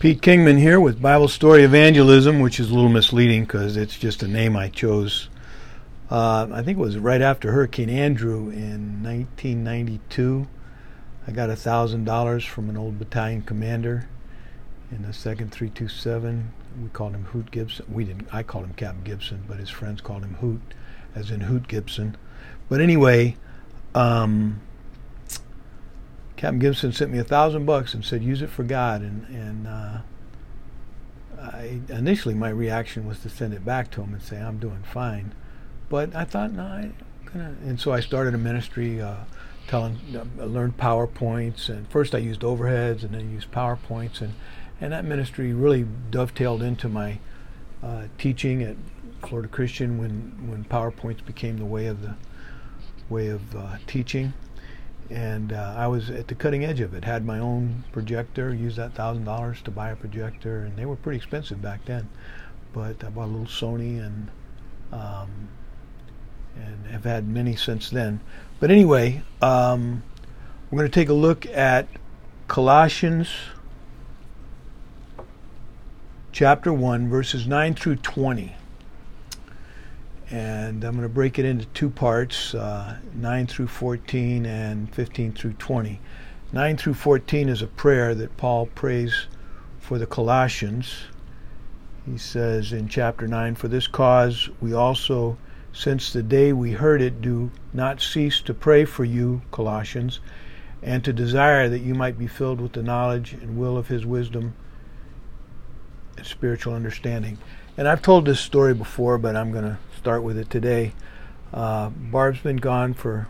Pete Kingman here with Bible Story Evangelism, which is a little misleading because it's just a name I chose. Uh, I think it was right after Hurricane Andrew in 1992. I got a thousand dollars from an old battalion commander in the second 327. We called him Hoot Gibson. We didn't. I called him Captain Gibson, but his friends called him Hoot, as in Hoot Gibson. But anyway, um, Captain Gibson sent me a thousand bucks and said, "Use it for God." And and uh, I initially my reaction was to send it back to him and say, "I'm doing fine," but I thought, no, I gonna. And so I started a ministry, uh, telling, I learned PowerPoints, and first I used overheads, and then used PowerPoints, and and that ministry really dovetailed into my uh, teaching at Florida Christian when when PowerPoints became the way of the way of uh, teaching and uh, I was at the cutting edge of it. Had my own projector, used that thousand dollars to buy a projector, and they were pretty expensive back then. But I bought a little Sony, and um, and have had many since then. But anyway, um, we're going to take a look at Colossians chapter one, verses nine through twenty and I'm going to break it into two parts uh, 9 through 14 and 15 through 20. 9 through 14 is a prayer that Paul prays for the Colossians. He says in chapter 9, For this cause we also, since the day we heard it, do not cease to pray for you, Colossians, and to desire that you might be filled with the knowledge and will of his wisdom and spiritual understanding. And I've told this story before, but I'm going to start with it today. Uh, Barb's been gone for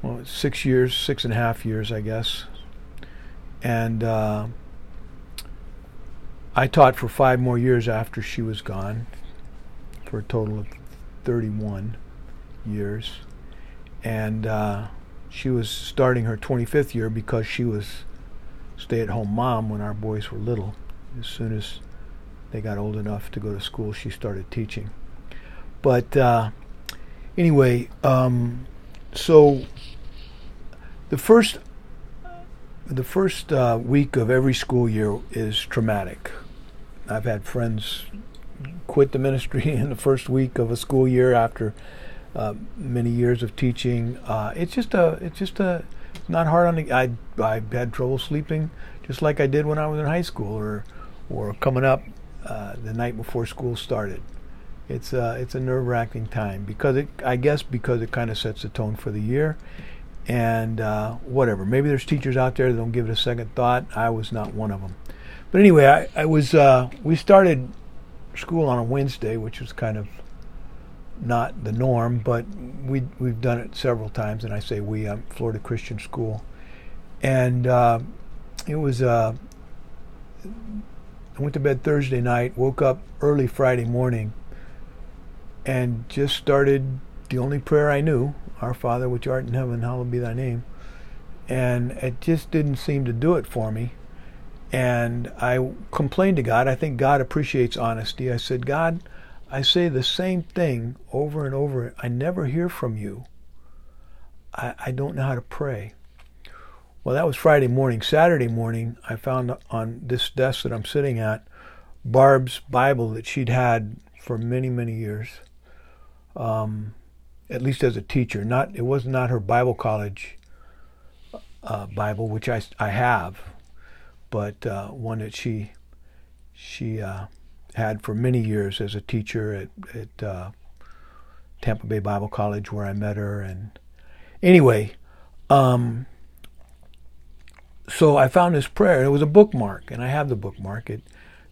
well, six years, six and a half years, I guess. And uh, I taught for five more years after she was gone, for a total of 31 years. And uh, she was starting her 25th year because she was stay-at-home mom when our boys were little. As soon as they got old enough to go to school, she started teaching. But uh, anyway, um, so the first the first uh, week of every school year is traumatic. I've had friends quit the ministry in the first week of a school year after uh, many years of teaching. Uh, it's just a it's just a not hard on the. I I had trouble sleeping just like I did when I was in high school or or coming up uh, the night before school started it's uh, it's a nerve wracking time because it I guess because it kind of sets the tone for the year, and uh, whatever. Maybe there's teachers out there that don't give it a second thought. I was not one of them. But anyway, I, I was uh, we started school on a Wednesday, which was kind of not the norm, but we we've done it several times, and I say we, I'm Florida Christian School, and uh, it was. Uh, I went to bed Thursday night, woke up early Friday morning and just started the only prayer I knew, Our Father which art in heaven, hallowed be thy name. And it just didn't seem to do it for me. And I complained to God. I think God appreciates honesty. I said, God, I say the same thing over and over. I never hear from you. I, I don't know how to pray. Well, that was Friday morning. Saturday morning, I found on this desk that I'm sitting at Barb's Bible that she'd had for many, many years um, at least as a teacher. Not it was not her Bible college uh, Bible, which I I have, but uh, one that she she uh, had for many years as a teacher at at uh, Tampa Bay Bible College, where I met her. And anyway, um, so I found this prayer. It was a bookmark, and I have the bookmark. It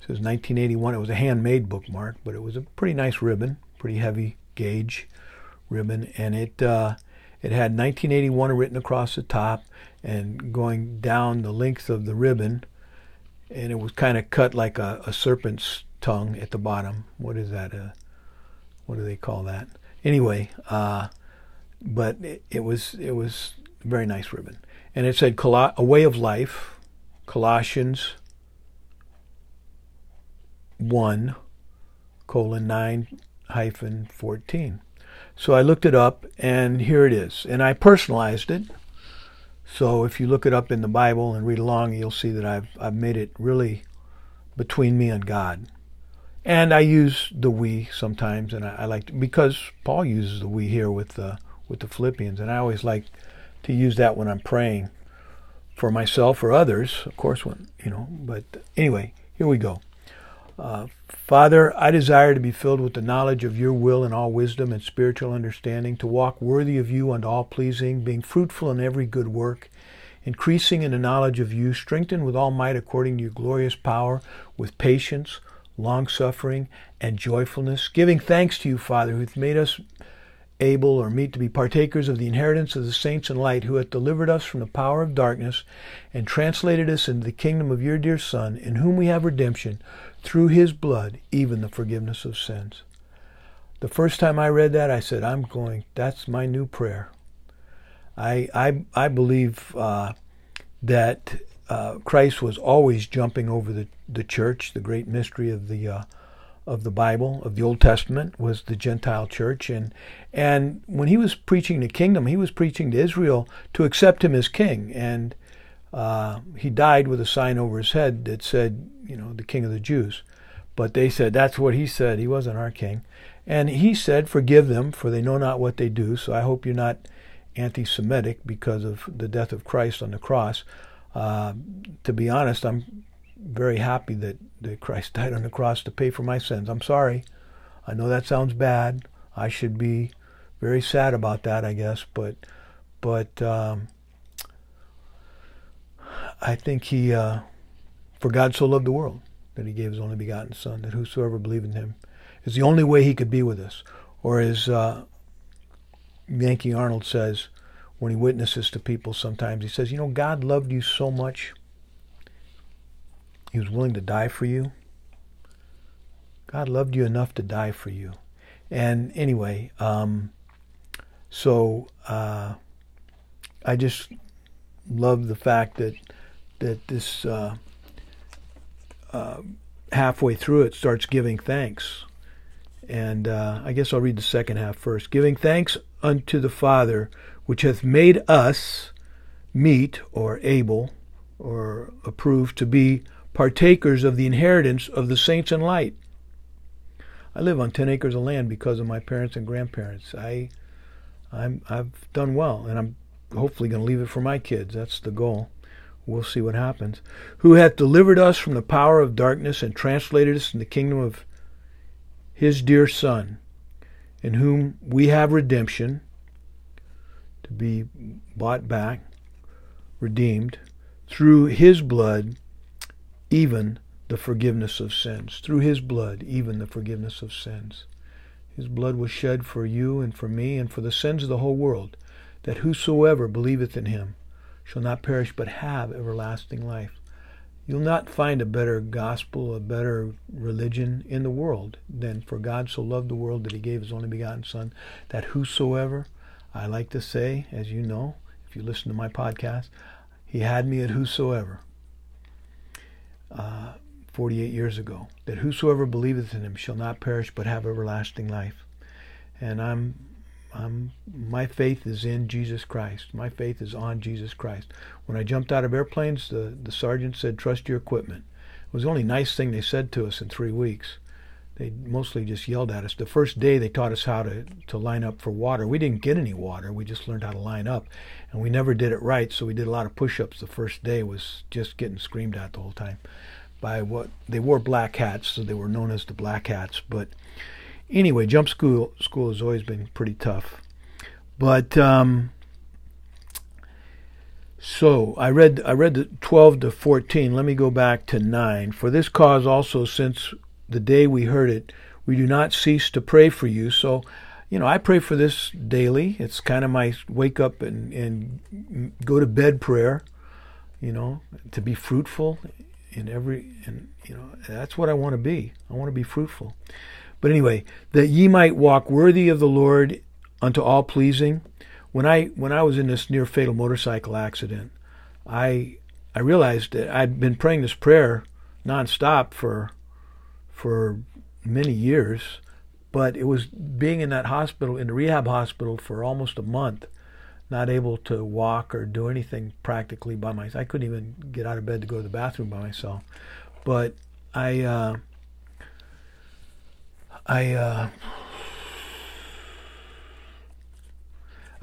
says 1981. It was a handmade bookmark, but it was a pretty nice ribbon, pretty heavy gauge ribbon, and it uh, it had 1981 written across the top and going down the length of the ribbon, and it was kind of cut like a, a, serpent's tongue at the bottom. What is that? Uh, what do they call that? Anyway, uh, but it, it, was it was a very nice ribbon, and it said a way of life, Colossians one colon nine hyphen 14. So I looked it up, and here it is. And I personalized it. So if you look it up in the Bible and read along, you'll see that I've I've made it really between me and God. And I use the we sometimes, and I, I like to, because Paul uses the we here with the with the Philippians, and I always like to use that when I'm praying for myself or others, of course. When you know, but anyway, here we go. Uh, Father, I desire to be filled with the knowledge of your will and all wisdom and spiritual understanding, to walk worthy of you and all pleasing, being fruitful in every good work, increasing in the knowledge of you, strengthened with all might according to your glorious power, with patience, long suffering, and joyfulness, giving thanks to you, Father, who hath made us able or meet to be partakers of the inheritance of the saints in light, who hath delivered us from the power of darkness and translated us into the kingdom of your dear Son, in whom we have redemption through his blood, even the forgiveness of sins. The first time I read that, I said, I'm going, that's my new prayer. I, I, I believe uh, that uh, Christ was always jumping over the, the church, the great mystery of the uh, of the Bible, of the Old Testament, was the Gentile church. And, and when he was preaching the kingdom, he was preaching to Israel to accept him as king. And uh, he died with a sign over his head that said, you know, the king of the Jews. But they said, that's what he said. He wasn't our king. And he said, forgive them, for they know not what they do. So I hope you're not anti Semitic because of the death of Christ on the cross. Uh, to be honest, I'm very happy that, that Christ died on the cross to pay for my sins. I'm sorry. I know that sounds bad. I should be very sad about that, I guess. But but um, I think he, uh, for God so loved the world that he gave his only begotten Son, that whosoever believed in him is the only way he could be with us. Or as uh, Yankee Arnold says when he witnesses to people sometimes, he says, you know, God loved you so much he was willing to die for you. God loved you enough to die for you. And anyway, um, so uh, I just love the fact that that this uh, uh, halfway through it starts giving thanks. And uh, I guess I'll read the second half first. Giving thanks unto the Father, which hath made us meet or able or approved to be partakers of the inheritance of the saints in light. I live on 10 acres of land because of my parents and grandparents. I, I'm, I've done well, and I'm hopefully going to leave it for my kids. That's the goal. We'll see what happens. Who hath delivered us from the power of darkness and translated us in the kingdom of his dear Son, in whom we have redemption, to be bought back, redeemed, through his blood, even the forgiveness of sins. Through his blood, even the forgiveness of sins. His blood was shed for you and for me and for the sins of the whole world, that whosoever believeth in him shall not perish but have everlasting life. You'll not find a better gospel, a better religion in the world than for God so loved the world that he gave his only begotten Son, that whosoever, I like to say, as you know, if you listen to my podcast, he had me at whosoever uh, 48 years ago, that whosoever believeth in him shall not perish but have everlasting life. And I'm, I'm, my faith is in Jesus Christ. My faith is on Jesus Christ. When I jumped out of airplanes, the, the sergeant said, trust your equipment. It was the only nice thing they said to us in three weeks. They mostly just yelled at us. The first day they taught us how to, to line up for water. We didn't get any water. We just learned how to line up. And we never did it right, so we did a lot of push-ups the first day was just getting screamed at the whole time by what they wore black hats, so they were known as the black hats. But anyway, jump school school has always been pretty tough. But um, so I read I read the 12 to 14. Let me go back to 9. For this cause also since the day we heard it, we do not cease to pray for you. So, you know, I pray for this daily. It's kind of my wake up and, and go to bed prayer, you know, to be fruitful in every, and, you know, that's what I want to be. I want to be fruitful. But anyway, that ye might walk worthy of the Lord unto all pleasing. When I when I was in this near fatal motorcycle accident, I I realized that I'd been praying this prayer nonstop for for many years, but it was being in that hospital, in the rehab hospital for almost a month, not able to walk or do anything practically by myself. I couldn't even get out of bed to go to the bathroom by myself. But I, uh, I, uh,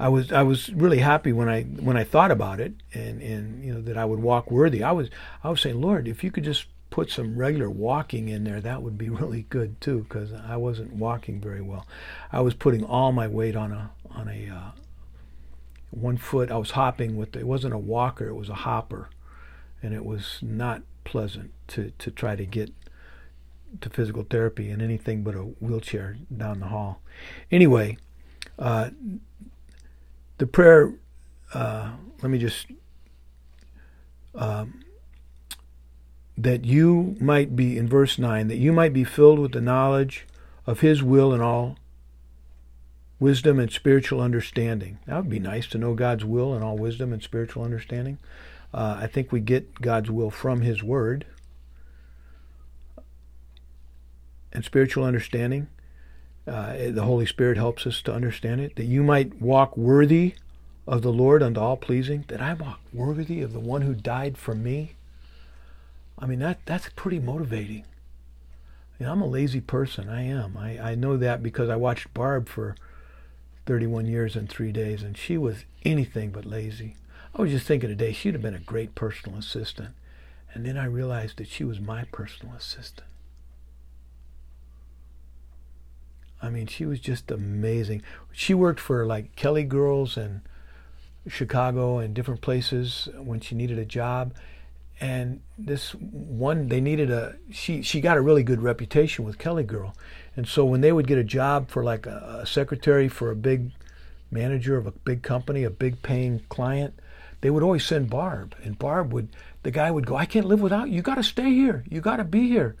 I was I was really happy when I when I thought about it and and you know that I would walk worthy. I was I was saying, Lord, if you could just put some regular walking in there, that would be really good too, because I wasn't walking very well. I was putting all my weight on a on a uh, one foot. I was hopping with it wasn't a walker, it was a hopper, and it was not pleasant to to try to get to physical therapy in anything but a wheelchair down the hall. Anyway, uh, the prayer. Uh, let me just. Um, that you might be, in verse 9, that you might be filled with the knowledge of His will and all wisdom and spiritual understanding. That would be nice to know God's will and all wisdom and spiritual understanding. Uh, I think we get God's will from His Word. And spiritual understanding, uh, the Holy Spirit helps us to understand it. That you might walk worthy of the Lord unto all pleasing. That I walk worthy of the one who died for me. I mean, that that's pretty motivating. Know, I'm a lazy person. I am. I, I know that because I watched Barb for 31 years and three days, and she was anything but lazy. I was just thinking today, she'd have been a great personal assistant. And then I realized that she was my personal assistant. I mean, she was just amazing. She worked for like Kelly Girls and Chicago and different places when she needed a job and this one they needed a she she got a really good reputation with Kelly Girl, and so when they would get a job for like a, a secretary for a big manager of a big company, a big paying client, they would always send Barb, and Barb would the guy would go, I can't live without you. You got to stay here. You got to be here.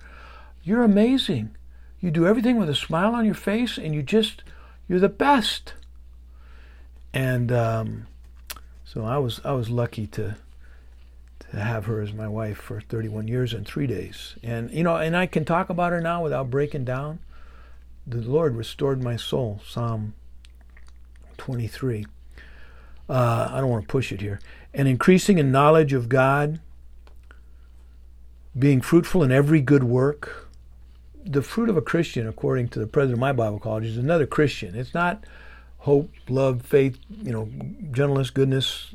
You're amazing. You do everything with a smile on your face, and you just you're the best. And um, so I was I was lucky to to have her as my wife for 31 years and three days. And, you know, and I can talk about her now without breaking down. The Lord restored my soul, Psalm 23. Uh, I don't want to push it here. And increasing in knowledge of God, being fruitful in every good work. The fruit of a Christian, according to the president of my Bible college, is another Christian. It's not hope, love, faith, you know, gentleness, goodness,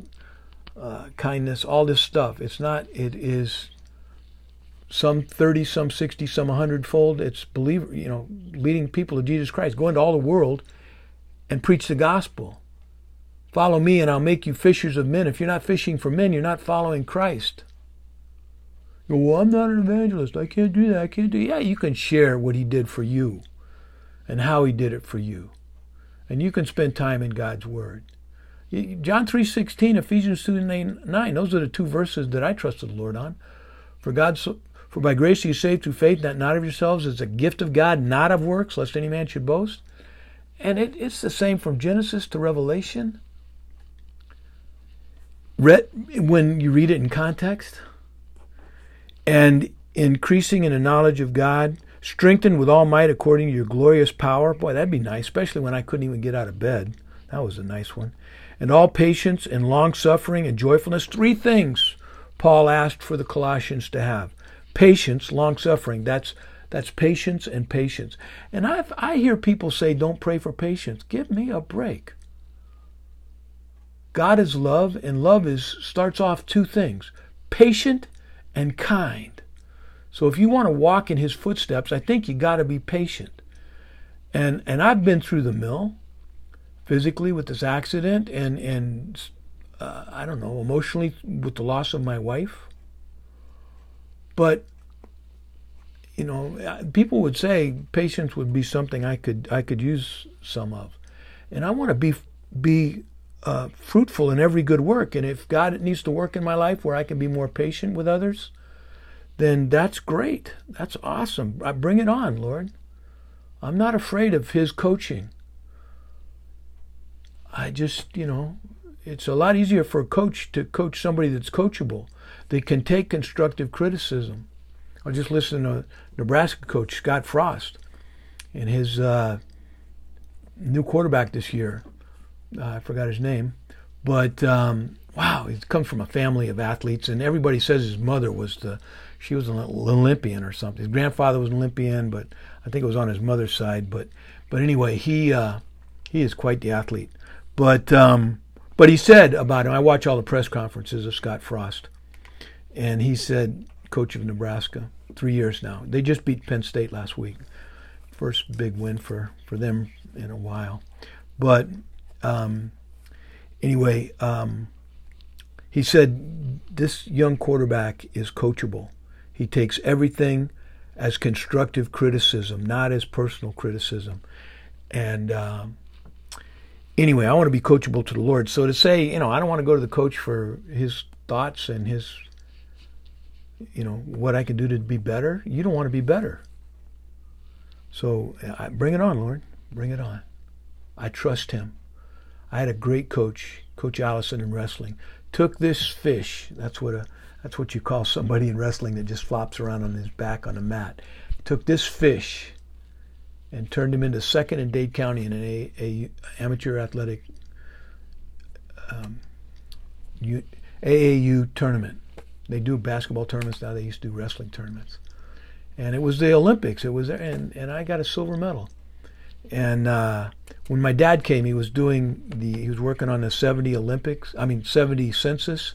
uh, kindness, all this stuff. It's not, it is some 30, some 60, some 100 fold. It's believer, you know, leading people to Jesus Christ. Go into all the world and preach the gospel. Follow me and I'll make you fishers of men. If you're not fishing for men, you're not following Christ. Well, I'm not an evangelist. I can't do that. I can't do. Yeah, you can share what he did for you and how he did it for you. And you can spend time in God's word. John 3.16, Ephesians 2 9, those are the two verses that I trusted the Lord on. For God so, for by grace you saved through faith, that not of yourselves, it's a gift of God, not of works, lest any man should boast. And it, it's the same from Genesis to Revelation. Read, when you read it in context, and increasing in the knowledge of God, strengthened with all might according to your glorious power. Boy, that'd be nice, especially when I couldn't even get out of bed. That was a nice one and all patience and long suffering and joyfulness. Three things Paul asked for the Colossians to have patience, long suffering. That's that's patience and patience. And I I hear people say, "Don't pray for patience." Give me a break. God is love, and love is starts off two things: patient and kind. So if you want to walk in His footsteps, I think you got to be patient. And and I've been through the mill physically with this accident and and uh, I don't know emotionally with the loss of my wife. But you know, people would say patience would be something I could I could use some of, and I want to be be uh, fruitful in every good work. And if God needs to work in my life where I can be more patient with others, then that's great. That's awesome. I bring it on, Lord. I'm not afraid of His coaching. I just, you know, it's a lot easier for a coach to coach somebody that's coachable. They can take constructive criticism. I just listened to Nebraska coach Scott Frost and his uh, new quarterback this year. Uh, I forgot his name, But um, wow, he comes from a family of athletes, and everybody says his mother was the she was an Olympian or something. His grandfather was an Olympian, but I think it was on his mother's side. But but anyway, he uh, he is quite the athlete. But um, but he said about him. I watch all the press conferences of Scott Frost, and he said, coach of Nebraska, three years now. They just beat Penn State last week, first big win for for them in a while. But um, anyway, um, he said this young quarterback is coachable. He takes everything as constructive criticism, not as personal criticism. And um, anyway, I want to be coachable to the Lord. So to say, you know, I don't want to go to the coach for his thoughts and his, you know, what I can do to be better. You don't want to be better. So bring it on, Lord. Bring it on. I trust him. I had a great coach, Coach Allison in wrestling. Took this fish. That's what a that's what you call somebody in wrestling that just flops around on his back on a mat. Took this fish and turned him into second in Dade County in an a, a amateur athletic um, U, AAU tournament. They do basketball tournaments now. They used to do wrestling tournaments, and it was the Olympics. It was and and I got a silver medal. And uh, when my dad came, he was doing the he was working on the 70 Olympics. I mean 70 census,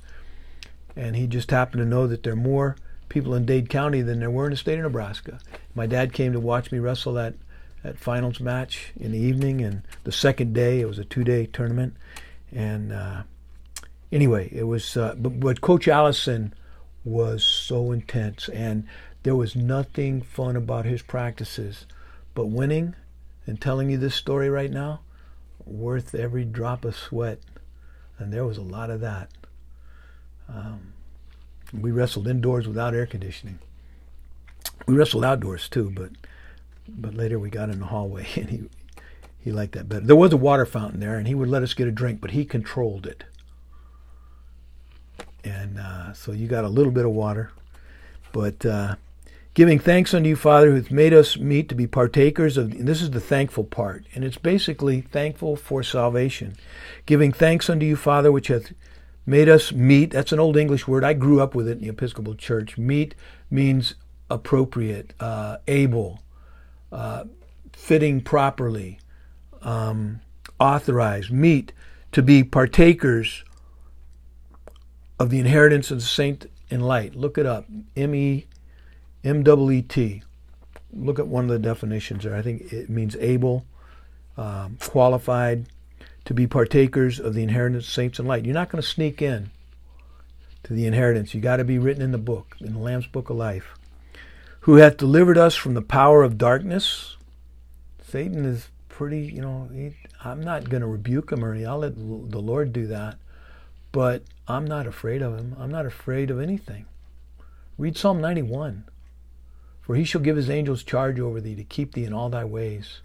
and he just happened to know that there are more people in Dade County than there were in the state of Nebraska. My dad came to watch me wrestle that that finals match in the evening, and the second day it was a two-day tournament. And uh, anyway, it was. Uh, but, but Coach Allison was so intense, and there was nothing fun about his practices, but winning and telling you this story right now, worth every drop of sweat. And there was a lot of that. Um, we wrestled indoors without air conditioning. We wrestled outdoors too, but but later we got in the hallway and he he liked that better. There was a water fountain there, and he would let us get a drink, but he controlled it. And uh, so you got a little bit of water, but uh, giving thanks unto you, Father, who hath made us meet to be partakers of. And this is the thankful part, and it's basically thankful for salvation. Giving thanks unto you, Father, which hath made us meet. That's an old English word. I grew up with it in the Episcopal Church. Meet means appropriate, uh, able, uh, fitting properly, um, authorized, meet to be partakers of the inheritance of the saint in light. Look it up. M E M W E T. Look at one of the definitions there. I think it means able, um, qualified to be partakers of the inheritance of saints in light. You're not going to sneak in to the inheritance. You got to be written in the book, in the Lamb's Book of Life who hath delivered us from the power of darkness. Satan is pretty, you know, he, I'm not going to rebuke him or anything. I'll let the Lord do that. But I'm not afraid of him. I'm not afraid of anything. Read Psalm 91. For he shall give his angels charge over thee to keep thee in all thy ways.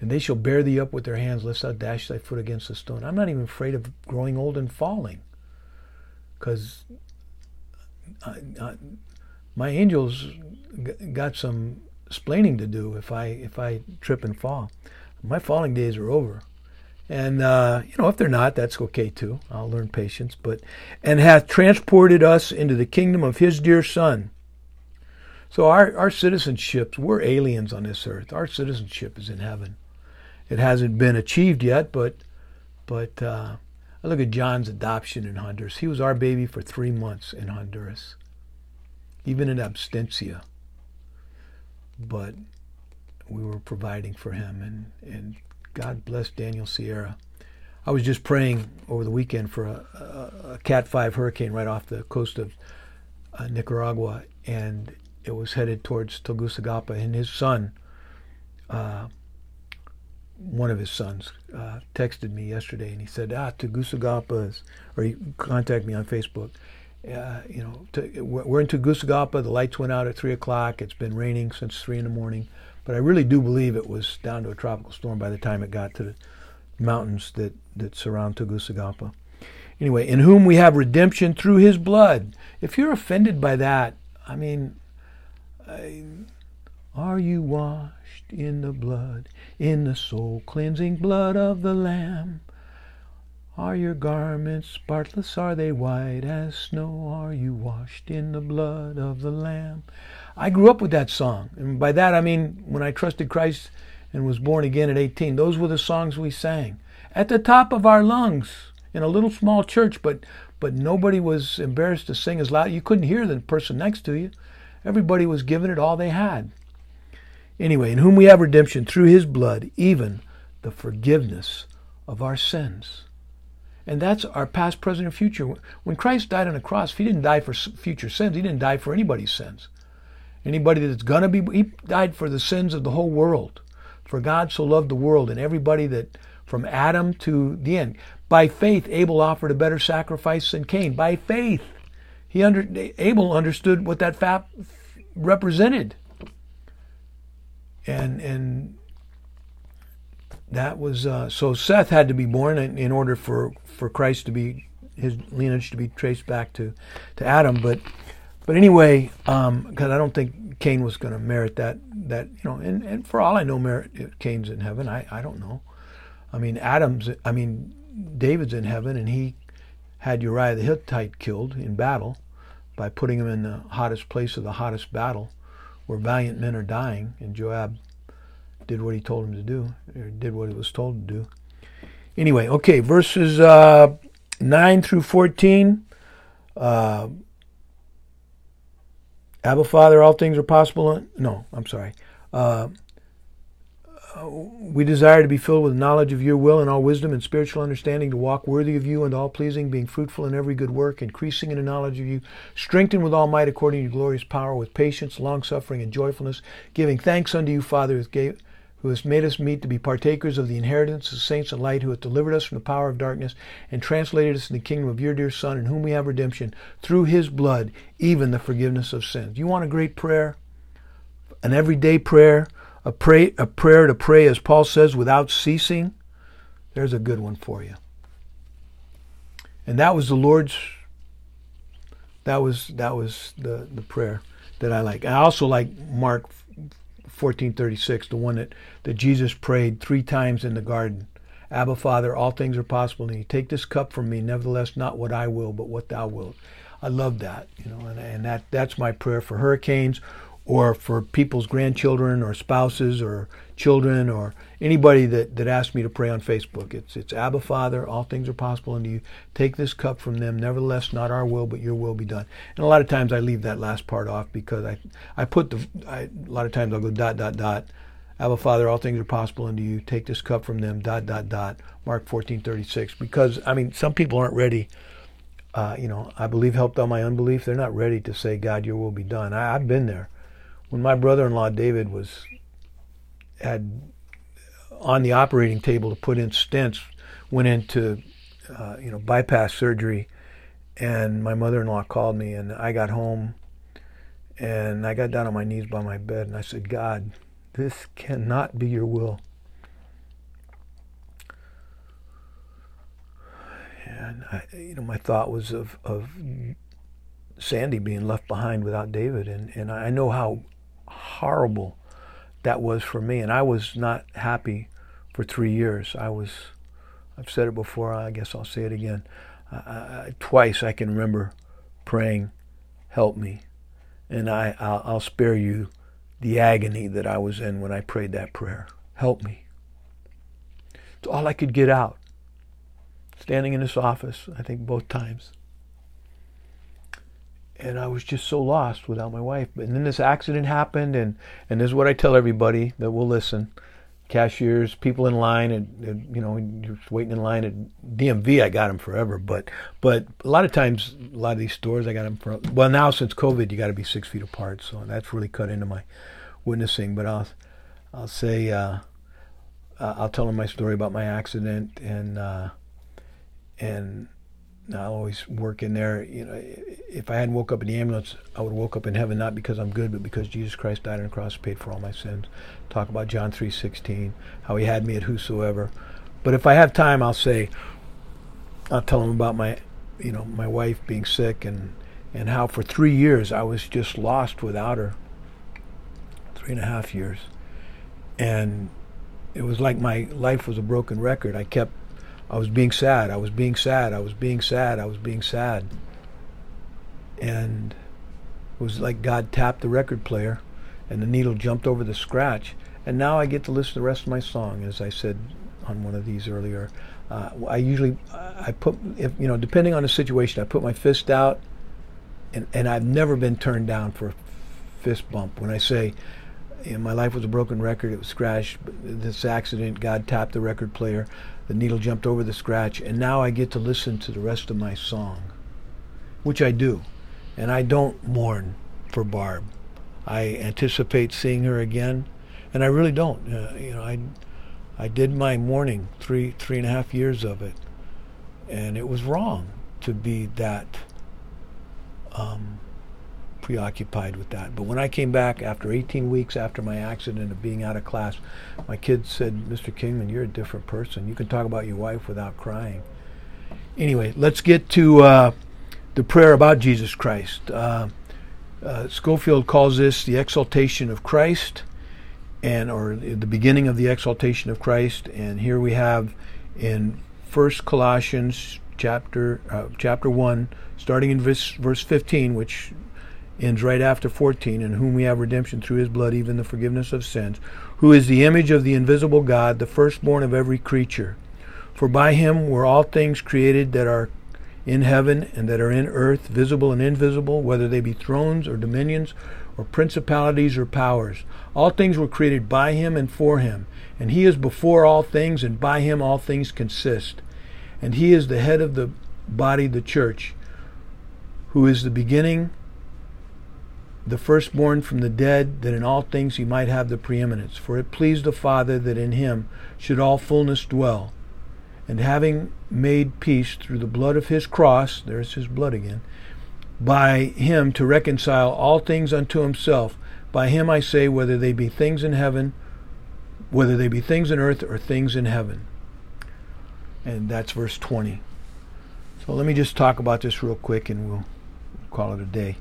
And they shall bear thee up with their hands, lest thou dash thy foot against a stone. I'm not even afraid of growing old and falling. Because my angels got some explaining to do if I if I trip and fall. My falling days are over. And uh, you know, if they're not, that's okay too. I'll learn patience. But and hath transported us into the kingdom of his dear son. So our, our citizenships, we're aliens on this earth. Our citizenship is in heaven. It hasn't been achieved yet, but but uh, I look at John's adoption in Honduras. He was our baby for three months in Honduras even in absentia. But we were providing for him, and, and God bless Daniel Sierra. I was just praying over the weekend for a, a, a Cat 5 hurricane right off the coast of uh, Nicaragua, and it was headed towards Tegucigalpa, and his son, uh, one of his sons, uh, texted me yesterday, and he said, "Ah, Tegucigalpa," is, or he contacted me on Facebook, uh, you know, to, we're in Tegucigalpa. The lights went out at three o'clock. It's been raining since three in the morning, but I really do believe it was down to a tropical storm by the time it got to the mountains that that surround Tegucigalpa. Anyway, in whom we have redemption through His blood. If you're offended by that, I mean, I, are you washed in the blood, in the soul cleansing blood of the Lamb? are your garments, spotless are they white as snow. Are you washed in the blood of the Lamb? I grew up with that song. And by that I mean when I trusted Christ and was born again at 18. Those were the songs we sang at the top of our lungs in a little small church, but but nobody was embarrassed to sing as loud. You couldn't hear the person next to you. Everybody was giving it all they had. Anyway, in whom we have redemption through his blood, even the forgiveness of our sins. And that's our past, present, and future. When Christ died on the cross, he didn't die for future sins. He didn't die for anybody's sins. Anybody that's going to be, he died for the sins of the whole world. For God so loved the world and everybody that from Adam to the end. By faith, Abel offered a better sacrifice than Cain. By faith, he under, Abel understood what that fat represented, and and that was uh, so. Seth had to be born in, in order for for Christ to be his lineage to be traced back to to Adam. But but anyway, because um, I don't think Cain was going to merit that that you know, and, and for all I know, merit Cain's in heaven. I I don't know. I mean, Adam's. I mean, David's in heaven, and he had Uriah the Hittite killed in battle by putting him in the hottest place of the hottest battle, where valiant men are dying, and Joab did what he told him to do, or did what he was told to do. Anyway, okay, verses uh, 9 through 14. Uh, Abba Father, all things are possible. No, I'm sorry. Uh, we desire to be filled with knowledge of your will and all wisdom and spiritual understanding to walk worthy of you and all pleasing, being fruitful in every good work, increasing in the knowledge of you, strengthened with all might according to your glorious power, with patience, long suffering, and joyfulness, giving thanks unto you, Father, who has made us meet to be partakers of the inheritance of saints and light, who hath delivered us from the power of darkness and translated us in the kingdom of your dear Son, in whom we have redemption through his blood, even the forgiveness of sins. You want a great prayer? An everyday prayer? A, pray, a prayer to pray, as Paul says, without ceasing, there's a good one for you. And that was the Lord's. That was that was the, the prayer that I like. I also like Mark 14:36, the one that, that Jesus prayed three times in the garden. Abba Father, all things are possible, and you take this cup from me, nevertheless not what I will, but what thou wilt. I love that, you know, and, and that that's my prayer for hurricanes or for people's grandchildren or spouses or children or anybody that, that asks me to pray on Facebook. It's it's Abba Father, all things are possible unto you. Take this cup from them, nevertheless not our will, but your will be done. And a lot of times I leave that last part off because I I put the I, a lot of times I'll go dot dot dot. Abba Father, all things are possible unto you. Take this cup from them, dot dot dot. Mark fourteen thirty six. Because I mean some people aren't ready. Uh, you know, I believe helped on my unbelief. They're not ready to say, God, your will be done. I, I've been there when my brother-in-law David was had on the operating table to put in stents, went into uh, you know bypass surgery, and my mother-in-law called me, and I got home, and I got down on my knees by my bed, and I said, God, this cannot be your will. And I, you know, my thought was of of Sandy being left behind without David, and and I know how horrible that was for me. And I was not happy for three years. I was, I've said it before, I guess I'll say it again. Uh, twice I can remember praying, help me. And I, I'll, I'll spare you the agony that I was in when I prayed that prayer. Help me. It's all I could get out. Standing in this office, I think both times and I was just so lost without my wife. And then this accident happened, and and this is what I tell everybody that will listen: cashiers, people in line, and, and you know, you're waiting in line at DMV. I got them forever, but but a lot of times, a lot of these stores, I got them for. Well, now since COVID, you got to be six feet apart, so that's really cut into my witnessing. But I'll I'll say uh, I'll tell them my story about my accident and uh, and I always work in there. You know, if I hadn't woke up in the ambulance, I would have woke up in heaven not because I'm good, but because Jesus Christ died on the cross, paid for all my sins. Talk about John three sixteen, how He had me at whosoever. But if I have time, I'll say, I'll tell them about my, you know, my wife being sick and and how for three years I was just lost without her. Three and a half years, and it was like my life was a broken record. I kept I was being sad. I was being sad. I was being sad. I was being sad. And it was like God tapped the record player and the needle jumped over the scratch. And now I get to listen to the rest of my song, as I said on one of these earlier. Uh, I usually, I put, if you know, depending on the situation, I put my fist out, and, and I've never been turned down for a fist bump. When I say, you know, my life was a broken record, it was scratched, this accident, God tapped the record player, the needle jumped over the scratch, and now I get to listen to the rest of my song, which I do. And I don't mourn for Barb. I anticipate seeing her again, and I really don't. Uh, you know, I I did my mourning three three and a half years of it, and it was wrong to be that um, preoccupied with that. But when I came back after 18 weeks after my accident of being out of class, my kids said, "Mr. Kingman, you're a different person. You can talk about your wife without crying." Anyway, let's get to uh, the prayer about Jesus Christ. Uh, uh, Scofield calls this the exaltation of Christ, and or the beginning of the exaltation of Christ. And here we have in First Colossians chapter uh, chapter one, starting in verse, verse 15, which ends right after 14, in whom we have redemption through his blood, even the forgiveness of sins, who is the image of the invisible God, the firstborn of every creature. For by him were all things created that are in heaven and that are in earth, visible and invisible, whether they be thrones or dominions or principalities or powers. All things were created by him and for him. And he is before all things, and by him all things consist. And he is the head of the body, the church, who is the beginning, the firstborn from the dead, that in all things he might have the preeminence. For it pleased the Father that in him should all fullness dwell and having made peace through the blood of his cross, there's his blood again, by him to reconcile all things unto himself. By him I say, whether they be things in heaven, whether they be things in earth or things in heaven. And that's verse 20. So let me just talk about this real quick and we'll call it a day.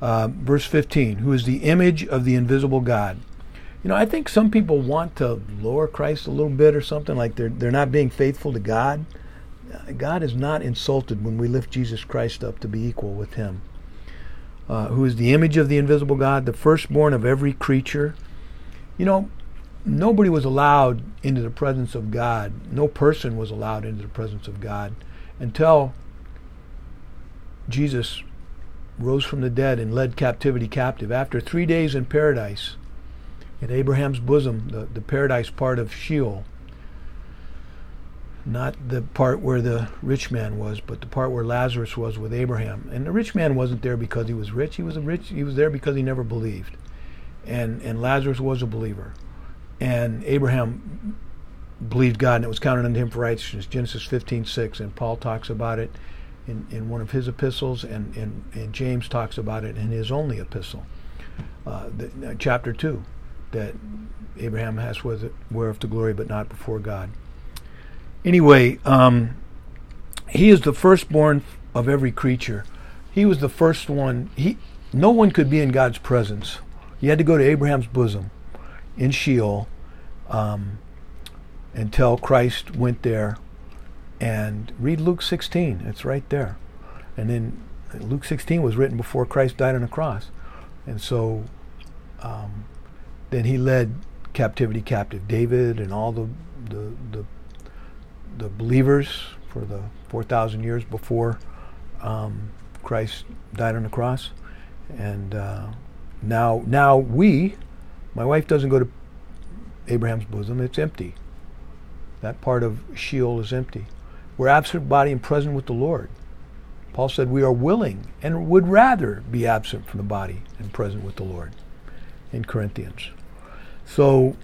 Uh, verse 15, who is the image of the invisible God you know, I think some people want to lower Christ a little bit or something, like they're, they're not being faithful to God. God is not insulted when we lift Jesus Christ up to be equal with Him. Uh, who is the image of the invisible God, the firstborn of every creature. You know, nobody was allowed into the presence of God. No person was allowed into the presence of God until Jesus rose from the dead and led captivity captive. After three days in paradise, in Abraham's bosom, the, the paradise part of Sheol. Not the part where the rich man was, but the part where Lazarus was with Abraham. And the rich man wasn't there because he was rich. He was a rich. He was there because he never believed, and and Lazarus was a believer, and Abraham believed God, and it was counted unto him for righteousness. Genesis 15:6, and Paul talks about it in, in one of his epistles, and, and, and James talks about it in his only epistle, uh, the, uh, chapter two that Abraham has was whereof to glory, but not before God. Anyway, um, he is the firstborn of every creature. He was the first one. He, no one could be in God's presence. You had to go to Abraham's bosom in Sheol um, until Christ went there. And read Luke 16. It's right there. And then Luke 16 was written before Christ died on the cross. And so um, then he led captivity captive David and all the the the, the believers for the 4,000 years before um, Christ died on the cross, and uh, now now we, my wife doesn't go to Abraham's bosom; it's empty. That part of Sheol is empty. We're absent body and present with the Lord. Paul said we are willing and would rather be absent from the body and present with the Lord in Corinthians. So,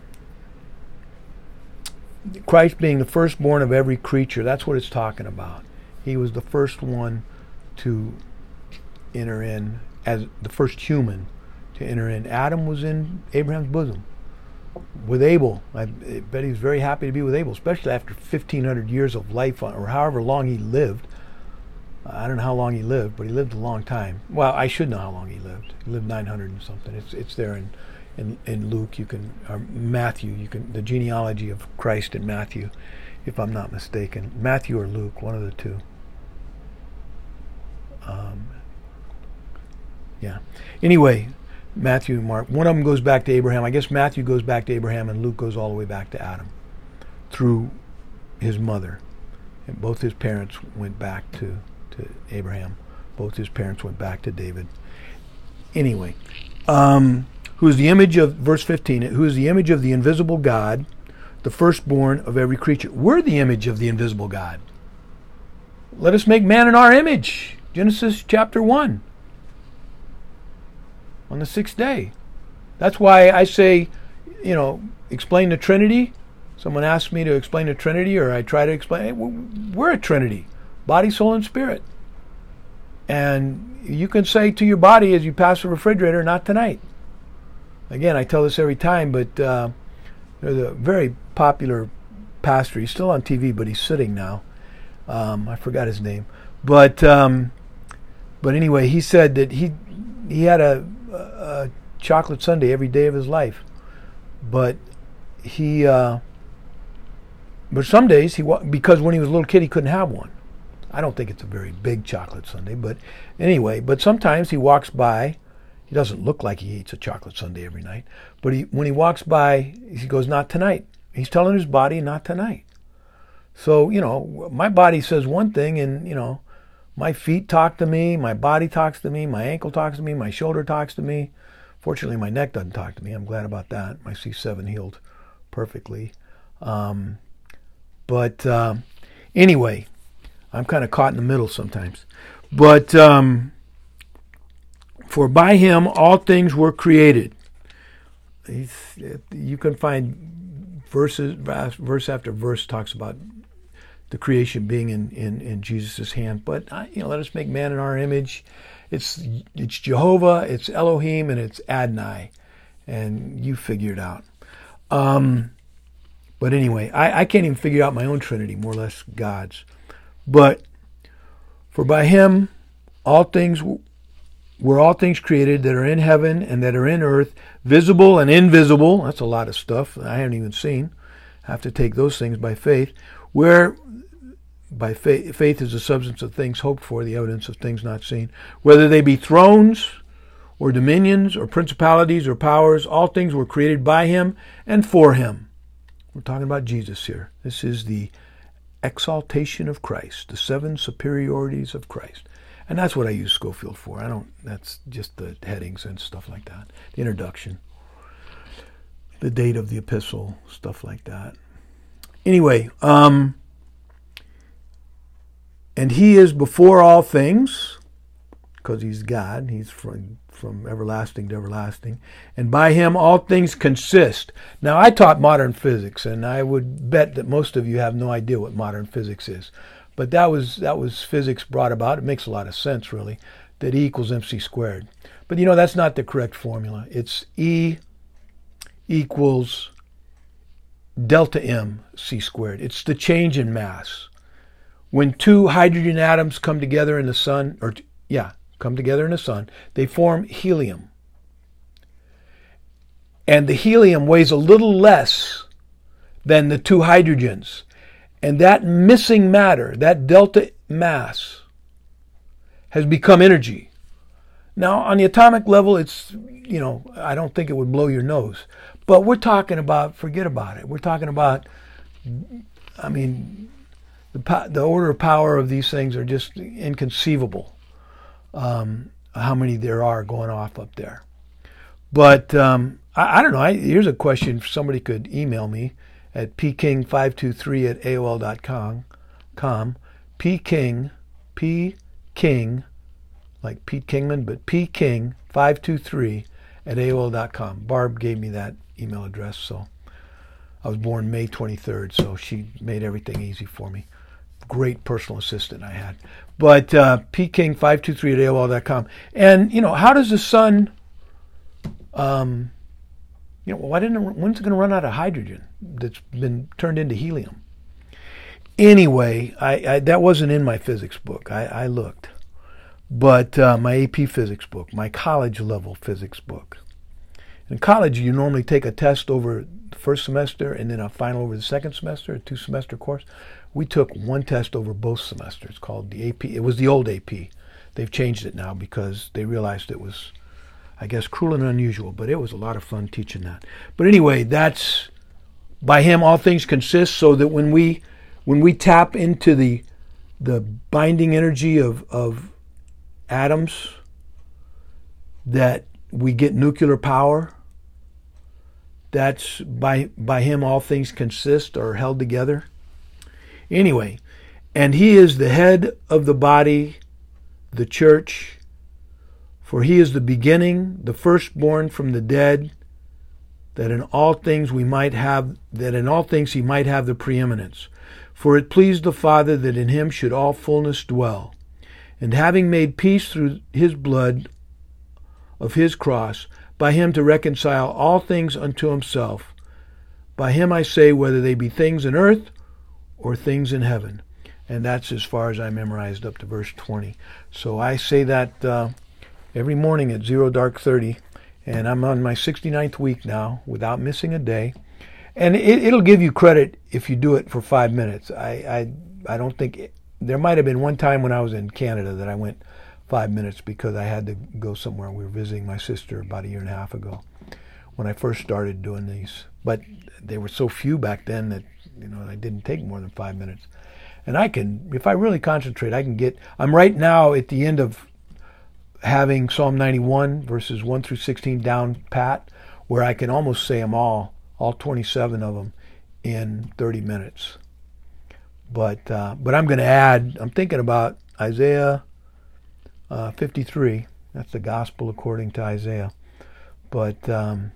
Christ being the firstborn of every creature, that's what it's talking about. He was the first one to enter in, as the first human to enter in. Adam was in Abraham's bosom with Abel. I bet he was very happy to be with Abel, especially after 1,500 years of life, or however long he lived. I don't know how long he lived, but he lived a long time. Well, I should know how long he lived. He lived 900 and something. It's it's there in in, in Luke, you can, or Matthew, you can, the genealogy of Christ in Matthew, if I'm not mistaken. Matthew or Luke, one of the two. Um, yeah. Anyway, Matthew and Mark. One of them goes back to Abraham. I guess Matthew goes back to Abraham, and Luke goes all the way back to Adam through his mother. And both his parents went back to, to Abraham. Both his parents went back to David. Anyway, um, who is the image of, verse 15, who is the image of the invisible God, the firstborn of every creature. We're the image of the invisible God. Let us make man in our image. Genesis chapter 1 on the sixth day. That's why I say, you know, explain the Trinity. Someone asks me to explain the Trinity, or I try to explain. We're a Trinity body, soul, and spirit. And you can say to your body as you pass the refrigerator, not tonight. Again, I tell this every time, but uh, there's a very popular pastor. He's still on TV, but he's sitting now. Um, I forgot his name. But um, but anyway, he said that he he had a a chocolate sundae every day of his life. But he, uh, but some days he because when he was a little kid he couldn't have one. I don't think it's a very big chocolate sundae, but anyway. But sometimes he walks by. He doesn't look like he eats a chocolate sundae every night, but he when he walks by, he goes, "Not tonight." He's telling his body, "Not tonight." So you know, my body says one thing, and you know, my feet talk to me, my body talks to me, my ankle talks to me, my shoulder talks to me. Fortunately, my neck doesn't talk to me. I'm glad about that. My C7 healed perfectly. Um, but uh, anyway, I'm kind of caught in the middle sometimes. But um, for by him all things were created. He's, you can find verses, verse after verse talks about the creation being in, in, in Jesus' hand. But, uh, you know, let us make man in our image. It's, it's Jehovah, it's Elohim, and it's Adonai. And you figure it out. Um, but anyway, I, I can't even figure out my own Trinity, more or less God's. But for by him all things were all things created that are in heaven and that are in earth, visible and invisible. That's a lot of stuff I haven't even seen. I have to take those things by faith. Where by faith, faith is the substance of things hoped for, the evidence of things not seen. Whether they be thrones or dominions or principalities or powers, all things were created by him and for him. We're talking about Jesus here. This is the exaltation of Christ, the seven superiorities of Christ. And that's what I use Scofield for. I don't, that's just the headings and stuff like that, the introduction, the date of the epistle, stuff like that. Anyway, um, and he is before all things, because he's God, he's from, from everlasting to everlasting, and by him all things consist. Now, I taught modern physics, and I would bet that most of you have no idea what modern physics is. But that was that was physics brought about. It makes a lot of sense, really, that E equals mc squared. But you know that's not the correct formula. It's E equals delta m c squared. It's the change in mass when two hydrogen atoms come together in the sun, or yeah, come together in the sun, they form helium. And the helium weighs a little less than the two hydrogens. And that missing matter, that delta mass, has become energy. Now, on the atomic level, it's, you know, I don't think it would blow your nose. But we're talking about, forget about it. We're talking about, I mean, the, the order of power of these things are just inconceivable. Um, how many there are going off up there. But um, I, I, don't know. I, here's a question somebody could email me at pking523 at aol.com. Com, pking, pking, like Pete Kingman, but pking523 at aol.com. Barb gave me that email address, so I was born May 23rd, so she made everything easy for me great personal assistant I had. But uh, pking523 at AOL.com. And, you know, how does the sun, um, you know, why didn't it, when's it going to run out of hydrogen that's been turned into helium? Anyway, I, I that wasn't in my physics book. I, I looked. But uh, my AP physics book, my college level physics book. In college, you normally take a test over the first semester and then a final over the second semester, a two semester course. We took one test over both semesters called the AP. It was the old AP. They've changed it now because they realized it was, I guess, cruel and unusual, but it was a lot of fun teaching that. But anyway, that's by him all things consist so that when we when we tap into the the binding energy of, of atoms that we get nuclear power that's by by him all things consist or held together anyway and he is the head of the body the church for he is the beginning the firstborn from the dead that in all things we might have that in all things he might have the preeminence. For it pleased the father that in him should all fullness dwell. And having made peace through his blood of his cross by him to reconcile all things unto himself by him i say whether they be things in earth or things in heaven and that's as far as i memorized up to verse 20 so i say that uh, every morning at zero dark 30 and I'm on my 69th week now without missing a day. And it, will give you credit if you do it for five minutes. I, I, I don't think it, there might have been one time when I was in Canada that I went five minutes because I had to go somewhere. We were visiting my sister about a year and a half ago when I first started doing these. But they were so few back then that you know I didn't take more than five minutes. And I can, if I really concentrate, I can get. I'm right now at the end of having Psalm 91 verses 1 through 16 down pat, where I can almost say them all, all 27 of them, in 30 minutes. But uh, but I'm going to add. I'm thinking about Isaiah uh, 53. That's the gospel according to Isaiah. But um,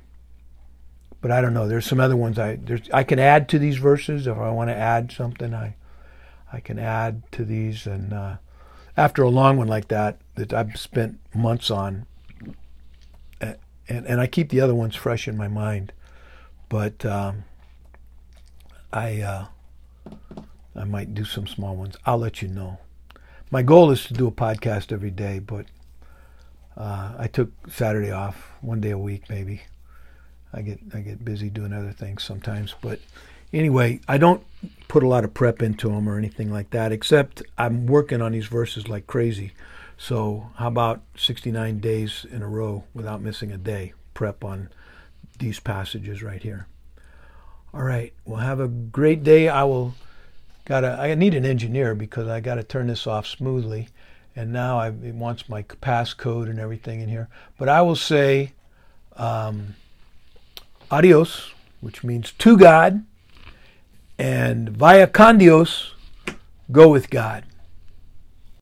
but I don't know. There's some other ones I I can add to these verses if I want to add something. I I can add to these and. Uh, after a long one like that that I've spent months on, and and I keep the other ones fresh in my mind, but um, I uh, I might do some small ones. I'll let you know. My goal is to do a podcast every day, but uh, I took Saturday off, one day a week maybe. I get I get busy doing other things sometimes, but anyway, I don't put a lot of prep into them or anything like that, except I'm working on these verses like crazy. So, how about 69 days in a row without missing a day? Prep on these passages right here. All right. Well, have a great day. I will. Gotta. I need an engineer because I got to turn this off smoothly, and now I, it wants my passcode and everything in here. But I will say, um, adios, which means to God and via con Dios, go with God.